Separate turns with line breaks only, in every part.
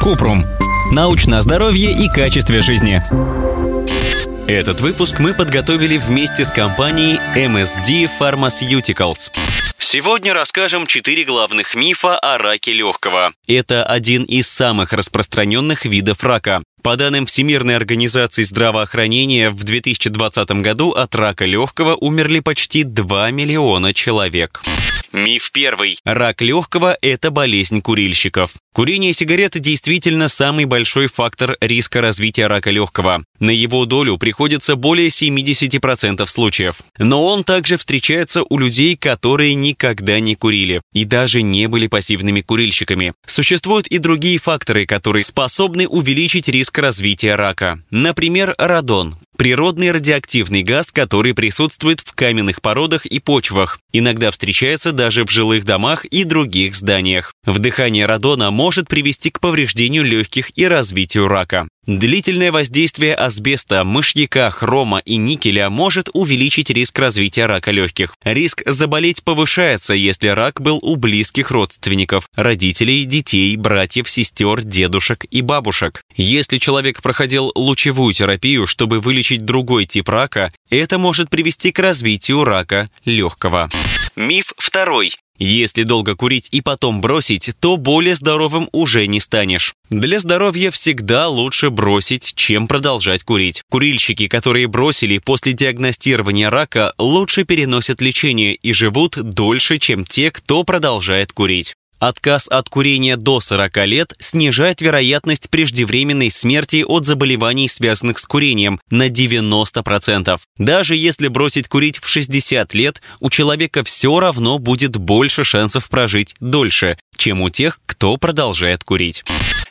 Купрум. Научное здоровье и качестве жизни. Этот выпуск мы подготовили вместе с компанией MSD Pharmaceuticals. Сегодня расскажем четыре главных мифа о раке легкого. Это один из самых распространенных видов рака. По данным Всемирной организации здравоохранения, в 2020 году от рака легкого умерли почти 2 миллиона человек. Миф первый. Рак легкого – это болезнь курильщиков. Курение сигарет действительно самый большой фактор риска развития рака легкого. На его долю приходится более 70% случаев. Но он также встречается у людей, которые никогда не курили и даже не были пассивными курильщиками. Существуют и другие факторы, которые способны увеличить риск развития рака. Например, радон природный радиоактивный газ, который присутствует в каменных породах и почвах. Иногда встречается даже в жилых домах и других зданиях. Вдыхание радона может привести к повреждению легких и развитию рака. Длительное воздействие асбеста, мышьяка, хрома и никеля может увеличить риск развития рака легких. Риск заболеть повышается, если рак был у близких родственников, родителей, детей, братьев, сестер, дедушек и бабушек. Если человек проходил лучевую терапию, чтобы вылечить другой тип рака, это может привести к развитию рака легкого. Миф второй. Если долго курить и потом бросить, то более здоровым уже не станешь. Для здоровья всегда лучше бросить, чем продолжать курить. Курильщики, которые бросили после диагностирования рака, лучше переносят лечение и живут дольше, чем те, кто продолжает курить. Отказ от курения до 40 лет снижает вероятность преждевременной смерти от заболеваний, связанных с курением, на 90%. Даже если бросить курить в 60 лет, у человека все равно будет больше шансов прожить дольше, чем у тех, кто продолжает курить.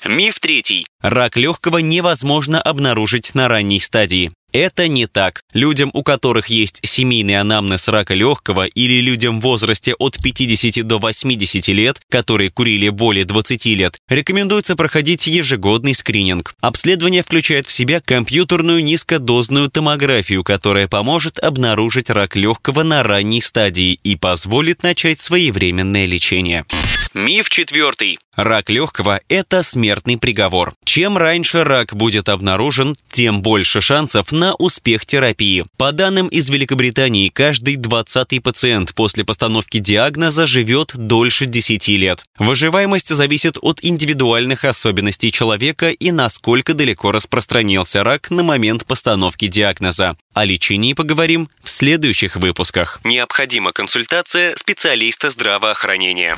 Миф третий. Рак легкого невозможно обнаружить на ранней стадии. Это не так. Людям, у которых есть семейный анамнез рака легкого или людям в возрасте от 50 до 80 лет, которые курили более 20 лет, рекомендуется проходить ежегодный скрининг. Обследование включает в себя компьютерную низкодозную томографию, которая поможет обнаружить рак легкого на ранней стадии и позволит начать своевременное лечение. Миф четвертый. Рак легкого – это смертный приговор. Чем раньше рак будет обнаружен, тем больше шансов на успех терапии. По данным из Великобритании, каждый 20 пациент после постановки диагноза живет дольше 10 лет. Выживаемость зависит от индивидуальных особенностей человека и насколько далеко распространился рак на момент постановки диагноза. О лечении поговорим в следующих выпусках. Необходима консультация специалиста здравоохранения.